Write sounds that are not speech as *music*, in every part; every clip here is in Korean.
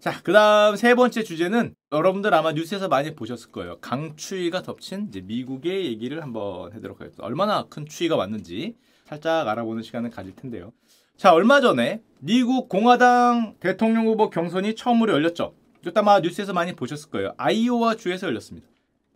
자, 그 다음 세 번째 주제는 여러분들 아마 뉴스에서 많이 보셨을 거예요. 강추위가 덮친 이제 미국의 얘기를 한번 해도록 하겠습니다. 얼마나 큰 추위가 왔는지 살짝 알아보는 시간을 가질 텐데요. 자, 얼마 전에 미국 공화당 대통령 후보 경선이 처음으로 열렸죠. 이것 아마 뉴스에서 많이 보셨을 거예요. 아이오와 주에서 열렸습니다.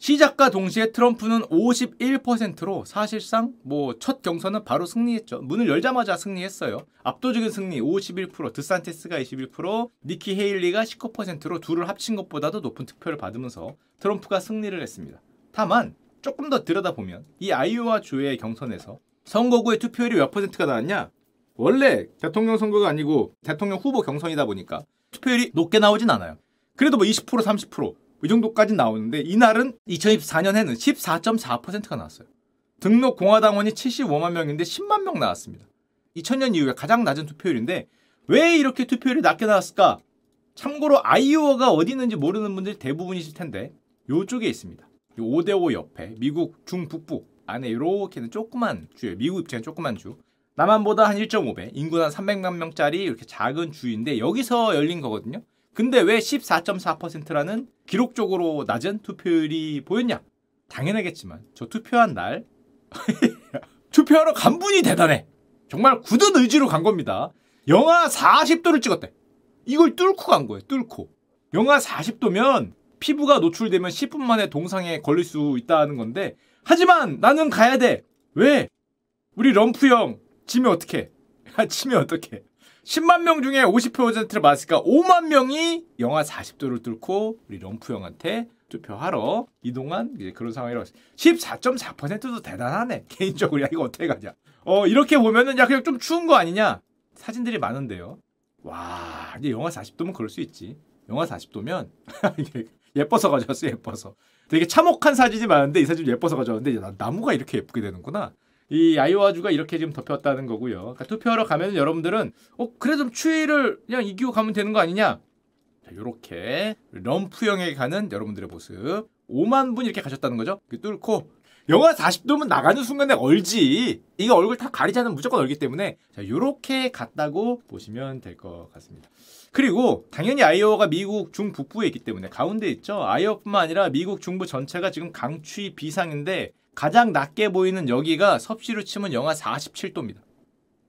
시작과 동시에 트럼프는 51%로 사실상 뭐 첫 경선은 바로 승리했죠. 문을 열자마자 승리했어요. 압도적인 승리 51%, 드산테스가 21%, 니키 헤일리가 19%로 둘을 합친 것보다도 높은 득표를 받으면서 트럼프가 승리를 했습니다. 다만 조금 더 들여다보면 이 아이오와 주의 경선에서 선거구의 투표율이 몇 퍼센트가 나왔냐? 원래 대통령 선거가 아니고 대통령 후보 경선이다 보니까 투표율이 높게 나오진 않아요. 그래도 뭐 20%, 30%, 이 정도까지 나오는데 이날은 2024년에는 14.4%가 나왔어요. 등록 공화당원이 75만 명인데 10만 명 나왔습니다. 2000년 이후에 가장 낮은 투표율인데 왜 이렇게 투표율이 낮게 나왔을까? 참고로 아이오가 어디 있는지 모르는 분들이 대부분이실 텐데 요쪽에 있습니다. 5대5 옆에 미국 중북부 안에 이렇게는 조그만 주예요. 미국 입장에 조그만 주. 남한보다 한 1.5배, 인구 한 300만 명짜리 이렇게 작은 주인데 여기서 열린 거거든요. 근데 왜 14.4%라는 기록적으로 낮은 투표율이 보였냐? 당연하겠지만 저 투표한 날 *laughs* 투표하러 간 분이 대단해. 정말 굳은 의지로 간 겁니다. 영하 40도를 찍었대. 이걸 뚫고 간 거예요. 뚫고. 영하 40도면 피부가 노출되면 10분 만에 동상에 걸릴 수 있다는 건데 하지만 나는 가야 돼. 왜? 우리 럼프 형 지면 어떡해? *laughs* 지면 어떡해? 10만 명 중에 50%를 맞으니까 5만 명이 영하 40도를 뚫고 우리 럼프 형한테 투표하러 이동한 이제 그런 상황이라고 14.4%도 대단하네. *laughs* 개인적으로 야 이거 어떻게 가냐. 어 이렇게 보면은 야 그냥 좀 추운 거 아니냐. 사진들이 많은데요. 와 이제 영하 40도면 그럴 수 있지. 영하 40도면 *laughs* 예뻐서 가져왔어 예뻐서. 되게 참혹한 사진이 많은데 이 사진 예뻐서 가져왔는데 나무가 이렇게 예쁘게 되는구나. 이 아이오와주가 이렇게 지금 덮였다는 거고요. 그러니까 투표하러 가면 여러분들은 어 그래 좀 추위를 그냥 이기고 가면 되는 거 아니냐? 자, 요렇게 럼프형에 가는 여러분들의 모습. 5만 분 이렇게 가셨다는 거죠. 뚫고 영하 40도면 나가는 순간 에 얼지. 이게 얼굴 다 가리자는 무조건 얼기 때문에 자, 요렇게 갔다고 보시면 될 것 같습니다. 그리고 당연히 아이오가 미국 중북부에 있기 때문에 가운데 있죠. 아이오뿐만 아니라 미국 중부 전체가 지금 강추위 비상인데 가장 낮게 보이는 여기가 섭씨로 치면 영하 47도입니다.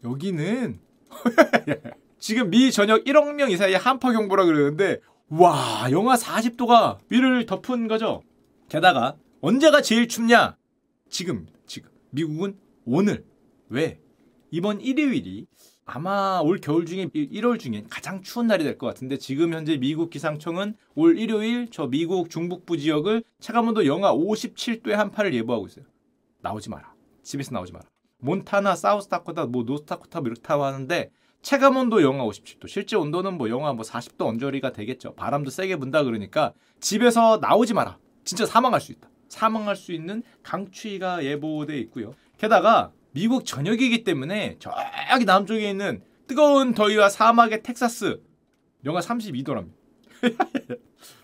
여기는 *laughs* 지금 미 전역 1억 명 이상의 한파 경보라 그러는데 와 영하 40도가 위를 덮은 거죠. 게다가 언제가 제일 춥냐? 지금 지금 미국은 오늘 왜 이번 일요일이 아마 올 겨울 중에 1월 중에 가장 추운 날이 될 것 같은데 지금 현재 미국 기상청은 올 일요일 저 미국 중북부 지역을 체감온도 영하 57도의 한파를 예보하고 있어요. 나오지 마라. 집에서 나오지 마라. 몬타나, 사우스다코타, 뭐 노스다코타 뭐 이렇다고 하는데 체감온도 영하 57도, 실제 온도는 뭐 영하 뭐 40도 언저리가 되겠죠. 바람도 세게 분다 그러니까 집에서 나오지 마라. 진짜 사망할 수 있다. 사망할 수 있는 강추위가 예보돼 있고요. 게다가 미국 전역이기 때문에 저기 남쪽에 있는 뜨거운 더위와 사막의 텍사스 영하 32도랍니다. *laughs*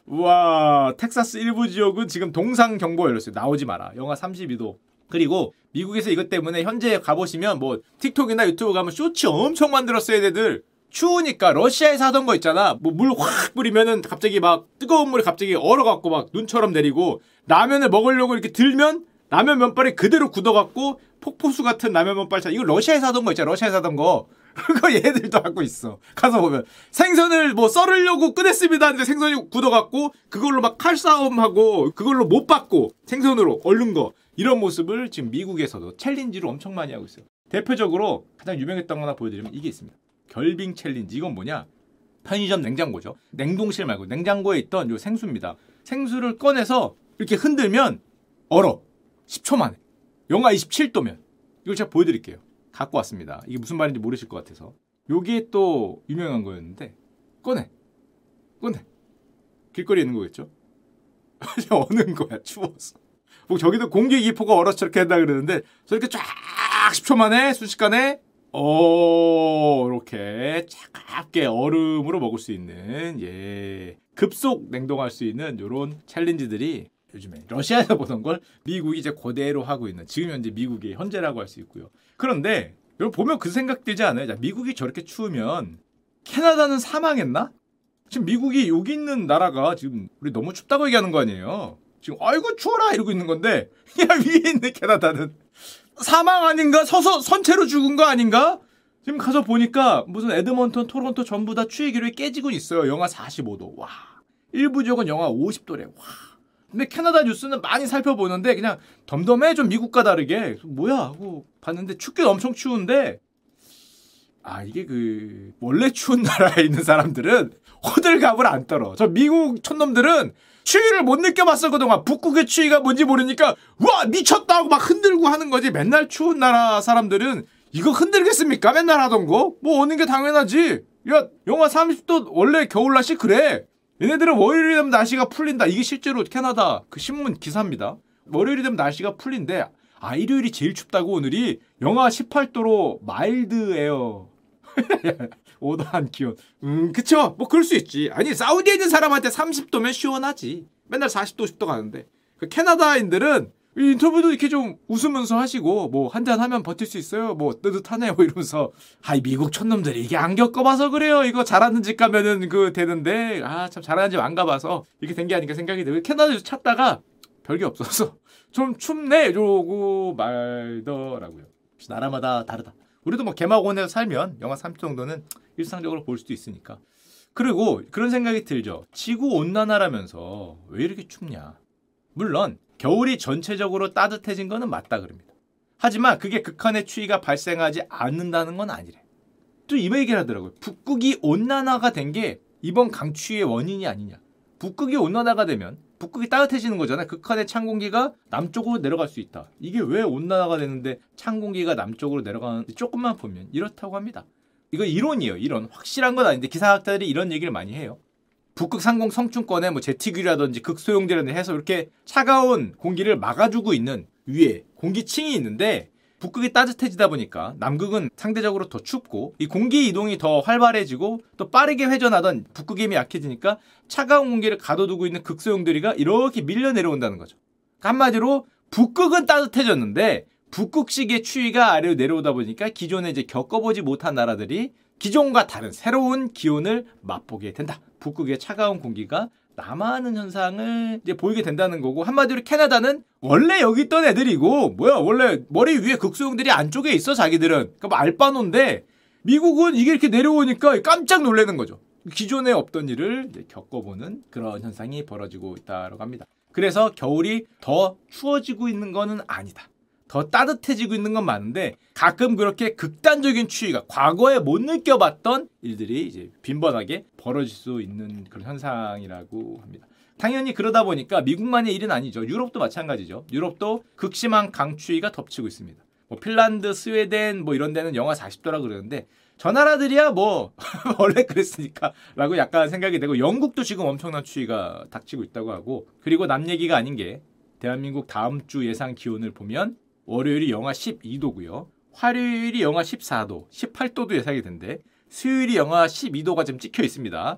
우와 텍사스 일부 지역은 지금 동상 경보 열렸어요. 나오지 마라. 영하 32도. 그리고 미국에서 이것 때문에 현재 가보시면 뭐 틱톡이나 유튜브 가면 쇼츠 엄청 만들었어요, 애들. 추우니까 러시아에서 하던 거 있잖아. 뭐 물 확 뿌리면은 갑자기 막 뜨거운 물이 갑자기 얼어갖고 막 눈처럼 내리고 라면을 먹으려고 이렇게 들면 라면 면발이 그대로 굳어갖고 폭포수 같은 라면 면발차 이거 러시아에서 하던 거 있잖아. 러시아에서 하던 거. *laughs* 그거 얘들도 하고 있어. 가서 보면 생선을 뭐 썰으려고 꺼냈습니다. 근데 생선이 굳어갖고 그걸로 막 칼싸움하고 그걸로 못 받고 생선으로 얼른 거 이런 모습을 지금 미국에서도 챌린지로 엄청 많이 하고 있어요. 대표적으로 가장 유명했던 거 하나 보여드리면 이게 있습니다. 결빙 챌린지 이건 뭐냐? 편의점 냉장고죠. 냉동실 말고 냉장고에 있던 요 생수입니다. 생수를 꺼내서 이렇게 흔들면 얼어. 10초 만에. 영하 27도면. 이걸 제가 보여드릴게요. 갖고 왔습니다. 이게 무슨 말인지 모르실 것 같아서. 요게 또 유명한 거였는데 꺼내. 꺼내. 길거리에 있는 거겠죠? *laughs* 어는 거야. 추워서. 뭐 저기도 공기 기포가 얼어서 저렇게 한다 그러는데 저렇게 쫙 10초 만에 순식간에 어 이렇게 차갑게 얼음으로 먹을 수 있는 예 급속 냉동할 수 있는 이런 챌린지들이 요즘에 러시아에서 *laughs* 보던 걸 미국이 이제 그대로 하고 있는 지금 현재 미국의 현재라고 할 수 있고요. 그런데 여러분 보면 그 생각 들지 않아요? 자, 미국이 저렇게 추우면 캐나다는 사망했나? 지금 미국이 여기 있는 나라가 지금 우리 너무 춥다고 얘기하는 거 아니에요? 지금 아이고 추워라 이러고 있는 건데 *laughs* 야 위에 있는 캐나다는 사망 아닌가 서서 선체로 죽은 거 아닌가? 지금 가서 보니까 무슨 에드먼턴, 토론토 전부 다 추위 기록이 깨지고 있어요. 영하 45도. 와. 일부 지역은 영하 50도래. 와. 근데 캐나다 뉴스는 많이 살펴보는데 그냥 덤덤해 좀 미국과 다르게 뭐야 하고 봤는데 춥긴 엄청 추운데 아 이게 그 원래 추운 *laughs* 나라에 있는 사람들은 호들갑을 안 떨어. 저 미국 촌놈들은 추위를 못 느껴봤어 그동안 북극의 추위가 뭔지 모르니까 와 미쳤다 하고 막 흔들고 하는 거지. 맨날 추운 나라 사람들은 이거 흔들겠습니까? 맨날 하던 거? 뭐 오는 게 당연하지. 야 영하 30도 원래 겨울날씨 그래. 얘네들은 월요일이 되면 날씨가 풀린다. 이게 실제로 캐나다 그 신문 기사입니다. 월요일이 되면 날씨가 풀린데 아 일요일이 제일 춥다고 오늘이 영하 18도로 mild air *laughs* 온화한 기온. 음, 그쵸. 뭐 그럴 수 있지. 아니, 사우디에 있는 사람한테 30도면 시원하지. 맨날 40도, 50도 가는데. 그 캐나다인들은 인터뷰도 이렇게 좀 웃으면서 하시고 뭐 한잔 하면 버틸 수 있어요. 뭐 뜨뜻하네요 *laughs* 이러면서 아이 미국 촌놈들이 이게 안 겪어봐서 그래요. 이거 잘하는 집 가면은 그 되는데 아 참 잘하는 집 안 가봐서 이렇게 된 게 아닌가 생각이 들고 캐나다에서 찾다가 별게 없어서 *laughs* 좀 춥네 이러고 말더라고요. 나라마다 다르다. 우리도 뭐 개막원에서 살면 영하 30도 정도는 일상적으로 볼 수도 있으니까. 그리고 그런 생각이 들죠. 지구 온난화라면서 왜 이렇게 춥냐. 물론 겨울이 전체적으로 따뜻해진 거는 맞다 그럽니다. 하지만 그게 극한의 추위가 발생하지 않는다는 건 아니래. 또 이번 얘기를 하더라고요. 북극이 온난화가 된 게 이번 강추위의 원인이 아니냐. 북극이 온난화가 되면 북극이 따뜻해지는 거잖아요. 극한의 찬 공기가 남쪽으로 내려갈 수 있다. 이게 왜 온난화가 되는데 찬 공기가 남쪽으로 내려가는지 조금만 보면 이렇다고 합니다. 이거 이론이에요. 이론. 확실한 건 아닌데 기사학자들이 이런 얘기를 많이 해요. 북극 상공 성층권에 뭐 제티규라든지 극소용제라든지 해서 이렇게 차가운 공기를 막아주고 있는 위에 공기층이 있는데 북극이 따뜻해지다 보니까 남극은 상대적으로 더 춥고 이 공기 이동이 더 활발해지고 또 빠르게 회전하던 북극의 힘이 약해지니까 차가운 공기를 가둬두고 있는 극소용들이가 이렇게 밀려 내려온다는 거죠. 그러니까 한마디로 북극은 따뜻해졌는데 북극식의 추위가 아래로 내려오다 보니까 기존에 이제 겪어보지 못한 나라들이 기존과 다른 새로운 기온을 맛보게 된다. 북극의 차가운 공기가 남아하는 현상을 이제 보이게 된다는 거고 한마디로 캐나다는 원래 여기 있던 애들이고 뭐야 원래 머리 위에 극소용들이 안쪽에 있어 자기들은 그러니까 뭐 알바노인데 미국은 이게 이렇게 내려오니까 깜짝 놀라는 거죠. 기존에 없던 일을 겪어보는 그런 현상이 벌어지고 있다고 합니다. 그래서 겨울이 더 추워지고 있는 것은 아니다. 더 따뜻해지고 있는 건 맞는데 가끔 그렇게 극단적인 추위가 과거에 못 느껴봤던 일들이 이제 빈번하게 벌어질 수 있는 그런 현상이라고 합니다. 당연히 그러다 보니까 미국만의 일은 아니죠. 유럽도 마찬가지죠. 유럽도 극심한 강추위가 덮치고 있습니다. 뭐 핀란드, 스웨덴 뭐 이런 데는 영하 40도라 그러는데 저 나라들이야 뭐 *laughs* 원래 그랬으니까라고 약간 생각이 되고 영국도 지금 엄청난 추위가 닥치고 있다고 하고 그리고 남 얘기가 아닌 게 대한민국 다음 주 예상 기온을 보면 월요일이 영하 12도고요. 화요일이 영하 14도, 18도도 예상이 된대. 수요일이 영하 12도가 지금 찍혀 있습니다.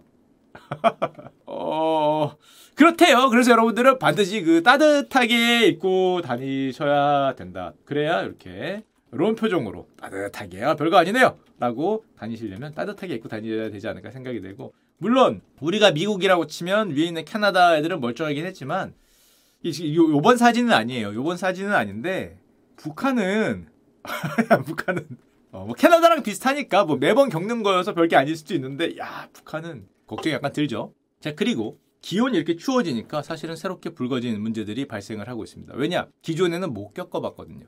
*laughs* 어, 그렇대요. 그래서 여러분들은 반드시 그 따뜻하게 입고 다니셔야 된다. 그래야 이렇게 이런 표정으로 따뜻하게 아, 별거 아니네요. 라고 다니시려면 따뜻하게 입고 다녀야 되지 않을까 생각이 되고 물론 우리가 미국이라고 치면 위에 있는 캐나다 애들은 멀쩡하긴 했지만 이, 요번 사진은 아니에요. 요번 사진은 아닌데 북한은 *laughs* 북한은 어, 뭐 캐나다랑 비슷하니까 뭐 매번 겪는 거여서 별게 아닐 수도 있는데 야 북한은 걱정이 약간 들죠. 자 그리고 기온이 이렇게 추워지니까 사실은 새롭게 불거지는 문제들이 발생을 하고 있습니다. 왜냐 기존에는 못 겪어봤거든요.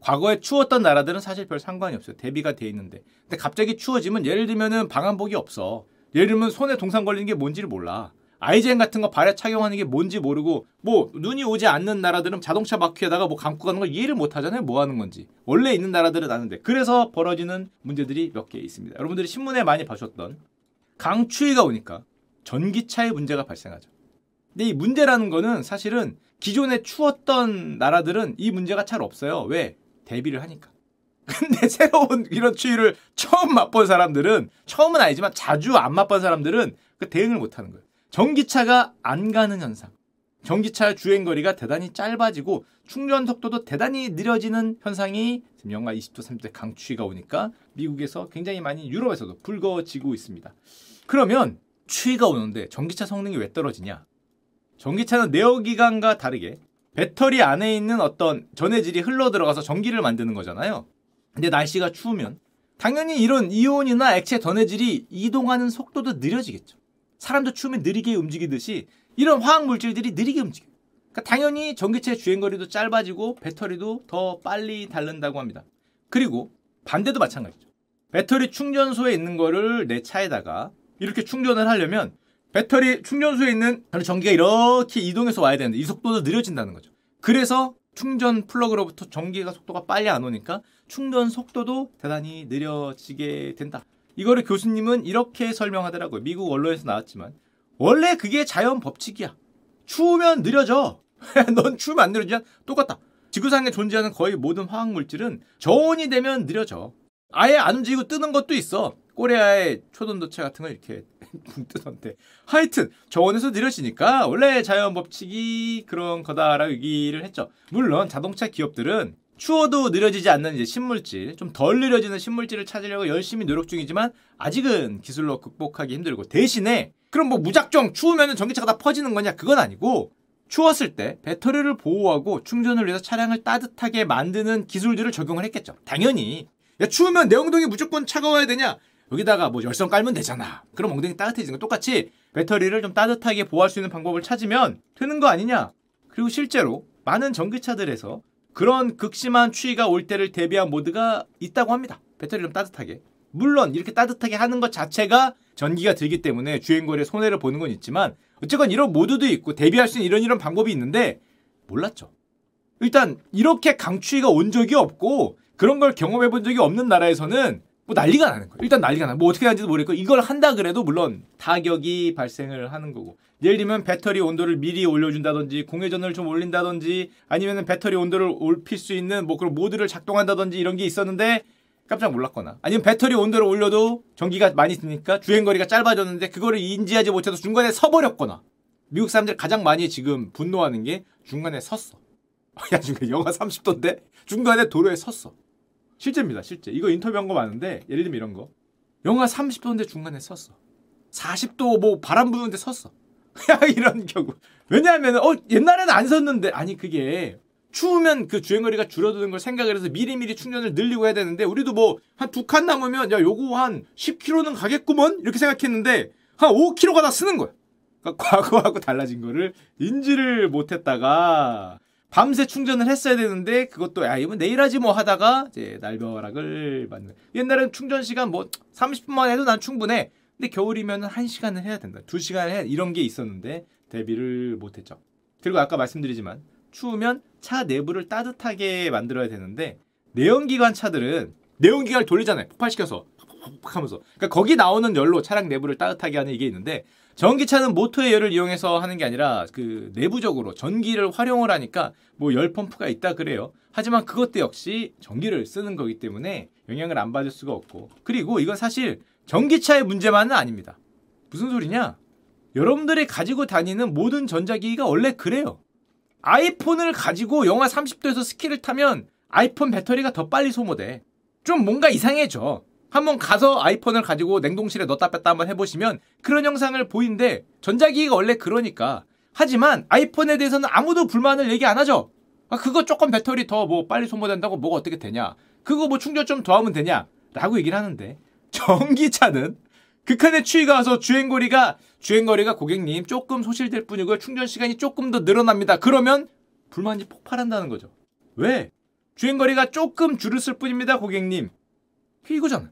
과거에 추웠던 나라들은 사실 별 상관이 없어요. 대비가 돼 있는데. 근데 갑자기 추워지면 예를 들면은 방한복이 없어. 예를 들면 손에 동상 걸리는 게 뭔지를 몰라. 아이젠 같은 거 발에 착용하는 게 뭔지 모르고 뭐 눈이 오지 않는 나라들은 자동차 바퀴에다가 뭐 감고 가는 걸 이해를 못 하잖아요. 뭐 하는 건지. 원래 있는 나라들은 아는데. 그래서 벌어지는 문제들이 몇 개 있습니다. 여러분들이 신문에 많이 봐주셨던 강추위가 오니까 전기차의 문제가 발생하죠. 근데 이 문제라는 거는 사실은 기존에 추웠던 나라들은 이 문제가 잘 없어요. 왜? 대비를 하니까. 근데 *laughs* 새로운 이런 추위를 처음 맛본 사람들은 처음은 아니지만 자주 안 맛본 사람들은 그 대응을 못 하는 거예요. 전기차가 안 가는 현상. 전기차 주행거리가 대단히 짧아지고 충전 속도도 대단히 느려지는 현상이 지금 영하 20도, 30도 강추위가 오니까 미국에서 굉장히 많이 유럽에서도 불거지고 있습니다. 그러면 추위가 오는데 전기차 성능이 왜 떨어지냐? 전기차는 내어기관과 다르게 배터리 안에 있는 어떤 전해질이 흘러 들어가서 전기를 만드는 거잖아요. 근데 날씨가 추우면 당연히 이런 이온이나 액체 전해질이 이동하는 속도도 느려지겠죠. 사람도 추우면 느리게 움직이듯이 이런 화학 물질들이 느리게 움직여요. 그러니까 당연히 전기차의 주행거리도 짧아지고 배터리도 더 빨리 닳는다고 합니다. 그리고 반대도 마찬가지죠. 배터리 충전소에 있는 거를 내 차에다가 이렇게 충전을 하려면 배터리 충전소에 있는 전기가 이렇게 이동해서 와야 되는데 이 속도도 느려진다는 거죠. 그래서 충전 플러그로부터 전기가 속도가 빨리 안 오니까 충전 속도도 대단히 느려지게 된다. 이거를 교수님은 이렇게 설명하더라고요. 미국 언론에서 나왔지만 원래 그게 자연 법칙이야. 추우면 느려져. *laughs* 넌 추우면 안 느려지냐? 똑같다. 지구상에 존재하는 거의 모든 화학 물질은 저온이 되면 느려져. 아예 안 움직이고 뜨는 것도 있어. 꼬레아의 초전도체 같은 걸 이렇게 *laughs* 붕 뜨던데. 하여튼 저온에서 느려지니까 원래 자연 법칙이 그런 거다라고 얘기를 했죠. 물론 자동차 기업들은 추워도 느려지지 않는 이제 신물질, 좀 덜 느려지는 신물질을 찾으려고 열심히 노력 중이지만 아직은 기술로 극복하기 힘들고 대신에 그럼 뭐 무작정 추우면 전기차가 다 퍼지는 거냐? 그건 아니고 추웠을 때 배터리를 보호하고 충전을 위해서 차량을 따뜻하게 만드는 기술들을 적용을 했겠죠. 당연히 야 추우면 내 엉덩이 무조건 차가워야 되냐? 여기다가 뭐 열선 깔면 되잖아. 그럼 엉덩이 따뜻해지는 거 똑같이 배터리를 좀 따뜻하게 보호할 수 있는 방법을 찾으면 되는 거 아니냐? 그리고 실제로 많은 전기차들에서 그런 극심한 추위가 올 때를 대비한 모드가 있다고 합니다. 배터리를 좀 따뜻하게. 물론 이렇게 따뜻하게 하는 것 자체가 전기가 들기 때문에 주행거리에 손해를 보는 건 있지만 어쨌건 이런 모드도 있고 대비할 수 있는 이런 이런 방법이 있는데 몰랐죠. 일단 이렇게 강추위가 온 적이 없고 그런 걸 경험해 본 적이 없는 나라에서는 뭐 난리가 나는 거예요. 일단 난리가 나. 뭐 어떻게 하는지도 모르겠고 이걸 한다 그래도 물론 타격이 발생을 하는 거고. 예를 들면 배터리 온도를 미리 올려준다든지 공회전을 좀 올린다든지 아니면 배터리 온도를 올필 수 있는 뭐 그런 모드를 작동한다든지 이런 게 있었는데 깜짝 놀랐거나 아니면 배터리 온도를 올려도 전기가 많이 드니까 주행거리가 짧아졌는데 그거를 인지하지 못해서 중간에 서버렸거나 미국 사람들 가장 많이 지금 분노하는 게 중간에 섰어. *laughs* 야 지금 영하 30도인데 중간에 도로에 섰어. 실제입니다, 실제. 이거 인터뷰한 거 많은데, 예를 들면 이런 거. 영하 30도인데 중간에 섰어. 40도 뭐 바람 부는데 섰어. *laughs* 이런 경우. 왜냐하면, 어, 옛날에는 안 섰는데, 아니, 그게, 추우면 그 주행거리가 줄어드는 걸 생각을 해서 미리미리 충전을 늘리고 해야 되는데, 우리도 뭐, 한 두 칸 남으면, 야, 요거 한 10km는 가겠구먼? 이렇게 생각했는데, 한 5km가 다 쓰는 거야. 그러니까 *laughs* 과거하고 달라진 거를 인지를 못했다가, 밤새 충전을 했어야 되는데 그것도 야 이건 내일 하지 뭐 하다가 이제 날벼락을 맞는 옛날엔 충전 시간 뭐 30분만 해도 난 충분해 근데 겨울이면 1시간을 해야 된다. 2시간을 해야 이런 게 있었는데 대비를 못했죠. 그리고 아까 말씀드리지만 추우면 차 내부를 따뜻하게 만들어야 되는데 내연기관 차들은 내연기관을 돌리잖아요. 폭발시켜서 하면서. 그러니까 거기 나오는 열로 차량 내부를 따뜻하게 하는 이게 있는데 전기차는 모터의 열을 이용해서 하는 게 아니라 그 내부적으로 전기를 활용을 하니까 뭐 열 펌프가 있다 그래요. 하지만 그것도 역시 전기를 쓰는 거기 때문에 영향을 안 받을 수가 없고. 그리고 이건 사실 전기차의 문제만은 아닙니다. 무슨 소리냐? 여러분들이 가지고 다니는 모든 전자기기가 원래 그래요. 아이폰을 가지고 영하 30도에서 스키를 타면 아이폰 배터리가 더 빨리 소모돼. 좀 뭔가 이상해져. 한번 가서 아이폰을 가지고 냉동실에 넣었다 뺐다 한번 해보시면 그런 영상을 보인데 전자기기가 원래 그러니까 하지만 아이폰에 대해서는 아무도 불만을 얘기 안 하죠 아, 그거 조금 배터리 더 뭐 빨리 소모된다고 뭐가 어떻게 되냐 그거 뭐 충전 좀 더 하면 되냐 라고 얘기를 하는데 전기차는 극한의 추위가 와서 주행거리가 주행거리가 고객님 조금 소실될 뿐이고요 충전 시간이 조금 더 늘어납니다 그러면 불만이 폭발한다는 거죠 왜? 주행거리가 조금 줄었을 뿐입니다 고객님 이거잖아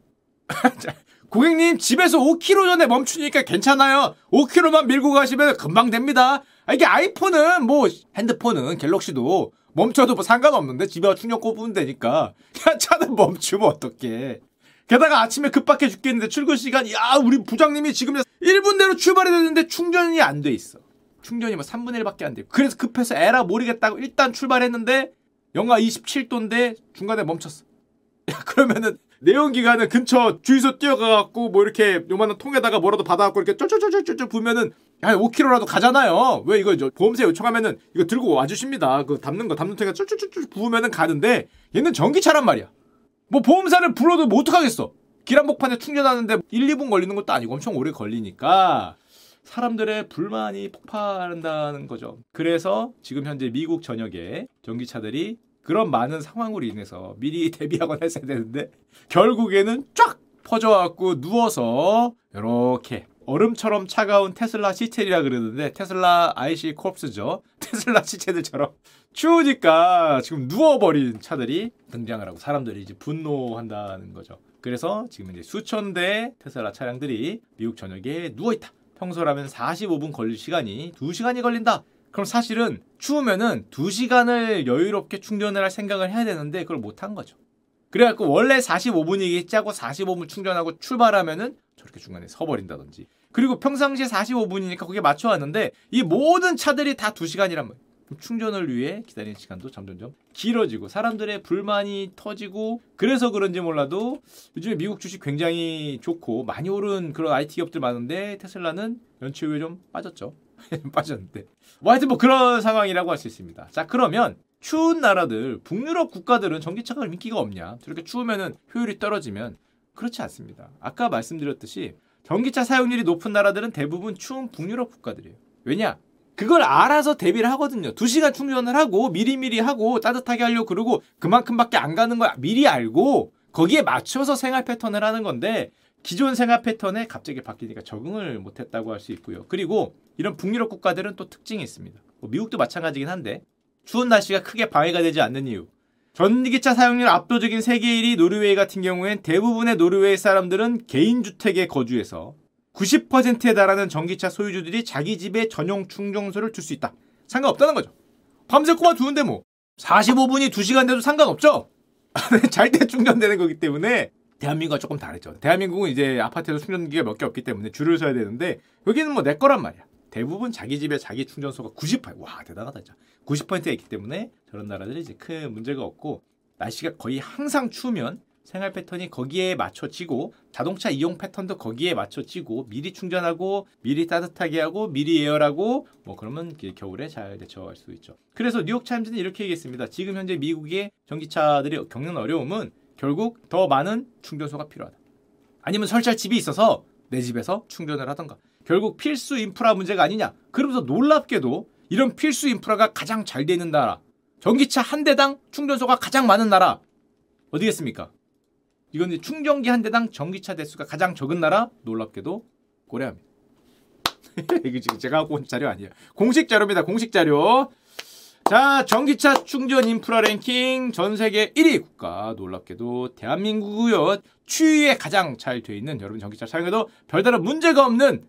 *laughs* 고객님 집에서 5km 전에 멈추니까 괜찮아요. 5km만 밀고 가시면 금방 됩니다. 아, 이게 아이폰은 뭐 핸드폰은 갤럭시도 멈춰도 뭐 상관없는데 집에 충전 꼽으면 되니까 *laughs* 야 차는 멈추면 어떡해. 게다가 아침에 급박해 죽겠는데 출근 시간 야 우리 부장님이 지금 1분 내로 출발해야 되는데 충전이 안 돼 있어. 충전이 뭐 3분의 1밖에 안 돼. 그래서 급해서 에라 모르겠다고 일단 출발했는데 영하 27도인데 중간에 멈췄어. *laughs* 야 그러면은 내연기관은 근처 주유소 뛰어가갖고 뭐 이렇게 요만한 통에다가 뭐라도 받아갖고 이렇게 쫄쫄쫄쫄쫄 부면은 한 5km라도 가잖아요. 왜 이거 보험세 요청하면은 이거 들고 와주십니다. 그 담는 거 담는 통에 쫄쫄쫄쫄 부으면은 가는데 얘는 전기차란 말이야. 뭐 보험사를 불러도 뭐 어떡하겠어. 길 한복판에 충전하는데 1, 2분 걸리는 것도 아니고 엄청 오래 걸리니까 사람들의 불만이 폭발한다는 거죠. 그래서 지금 현재 미국 전역에 전기차들이 그런 많은 상황으로 인해서 미리 *laughs* 대비하거나 했어야 되는데 결국에는 쫙 퍼져갖고 누워서 이렇게 얼음처럼 차가운 테슬라 시체리라 그러는데 테슬라 IC 콥스죠. *laughs* 테슬라 시체들처럼 추우니까 지금 누워버린 차들이 등장을 하고 사람들이 이제 분노한다는 거죠. 그래서 지금 이제 수천 대 테슬라 차량들이 미국 전역에 누워있다. 평소라면 45분 걸릴 시간이 2시간이 걸린다. 그럼 사실은 추우면은 2시간을 여유롭게 충전을 할 생각을 해야 되는데 그걸 못한 거죠. 그래갖고 원래 45분이기 짜고 45분 충전하고 출발하면은 저렇게 중간에 서버린다든지. 그리고 평상시에 45분이니까 거기에 맞춰 왔는데 이 모든 차들이 다 2시간이란 말이에요. 충전을 위해 기다리는 시간도 점점점 길어지고 사람들의 불만이 터지고 그래서 그런지 몰라도 요즘에 미국 주식 굉장히 좋고 많이 오른 그런 IT 기업들 많은데 테슬라는 연초 후에 좀 빠졌죠. *laughs* 빠졌는데 뭐 하여튼 뭐 그런 상황이라고 할 수 있습니다. 자 그러면 추운 나라들 북유럽 국가들은 전기차가 인기가 없냐? 저렇게 추우면은 효율이 떨어지면 그렇지 않습니다. 아까 말씀드렸듯이 전기차 사용률이 높은 나라들은 대부분 추운 북유럽 국가들이에요. 왜냐? 그걸 알아서 대비를 하거든요. 2시간 충전을 하고 미리미리 하고 따뜻하게 하려고 그러고 그만큼밖에 안 가는 거야. 미리 알고 거기에 맞춰서 생활 패턴을 하는 건데 기존 생활 패턴에 갑자기 바뀌니까 적응을 못했다고 할 수 있고요. 그리고 이런 북유럽 국가들은 또 특징이 있습니다. 뭐 미국도 마찬가지긴 한데 추운 날씨가 크게 방해가 되지 않는 이유. 전기차 사용률 압도적인 세계 1위 노르웨이 같은 경우엔 대부분의 노르웨이 사람들은 개인주택에 거주해서 90%에 달하는 전기차 소유주들이 자기 집에 전용 충전소를 둘 수 있다. 상관없다는 거죠. 밤새 꼬마 두는데 뭐 45분이 2시간 돼도 상관없죠. *laughs* 잘 때 충전되는 거기 때문에 대한민국과 조금 다르죠. 대한민국은 이제 아파트에서 충전기가 몇 개 없기 때문에 줄을 서야 되는데 여기는 뭐 내 거란 말이야. 대부분 자기 집에 자기 충전소가 98, 와 대단하다 진짜. 90%가 있기 때문에 저런 나라들이 이제 큰 문제가 없고 날씨가 거의 항상 추우면 생활 패턴이 거기에 맞춰지고 자동차 이용 패턴도 거기에 맞춰지고 미리 충전하고 미리 따뜻하게 하고 미리 예열하고 뭐 그러면 겨울에 잘 대처할 수 있죠. 그래서 뉴욕 타임즈는 이렇게 얘기했습니다. 지금 현재 미국의 전기차들이 겪는 어려움은 결국 더 많은 충전소가 필요하다. 아니면 설치할 집이 있어서 내 집에서 충전을 하던가. 결국 필수 인프라 문제가 아니냐. 그러면서 놀랍게도 이런 필수 인프라가 가장 잘 되는 나라. 전기차 한 대당 충전소가 가장 많은 나라. 어디겠습니까? 이건 충전기 한 대당 전기차 대수가 가장 적은 나라 놀랍게도 고려합니다. *laughs* 이거 지금 제가 갖고 온 자료 아니에요. 공식 자료입니다. 공식 자료. 자, 전기차 충전 인프라 랭킹 전 세계 1위 국가 놀랍게도 대한민국이요. 추위에 가장 잘 돼 있는 여러분 전기차 사용해도 별다른 문제가 없는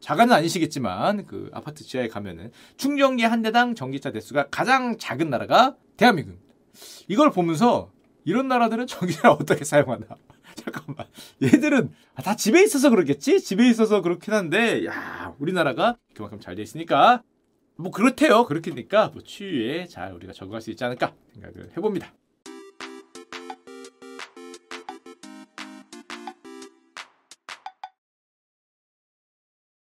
자가는 아니시겠지만 그 아파트 지하에 가면은 충전기 한 대당 전기차 대수가 가장 작은 나라가 대한민국입니다. 이걸 보면서 이런 나라들은 전기를 *laughs* 어떻게 사용하나? *laughs* 잠깐만. 얘들은 다 집에 있어서 그렇겠지? 집에 있어서 그렇긴 한데, 야, 우리나라가 그만큼 잘 돼 있으니까, 뭐 그렇대요. 그렇게니까, 뭐 추위에 잘 우리가 적응할 수 있지 않을까 생각을 해 봅니다.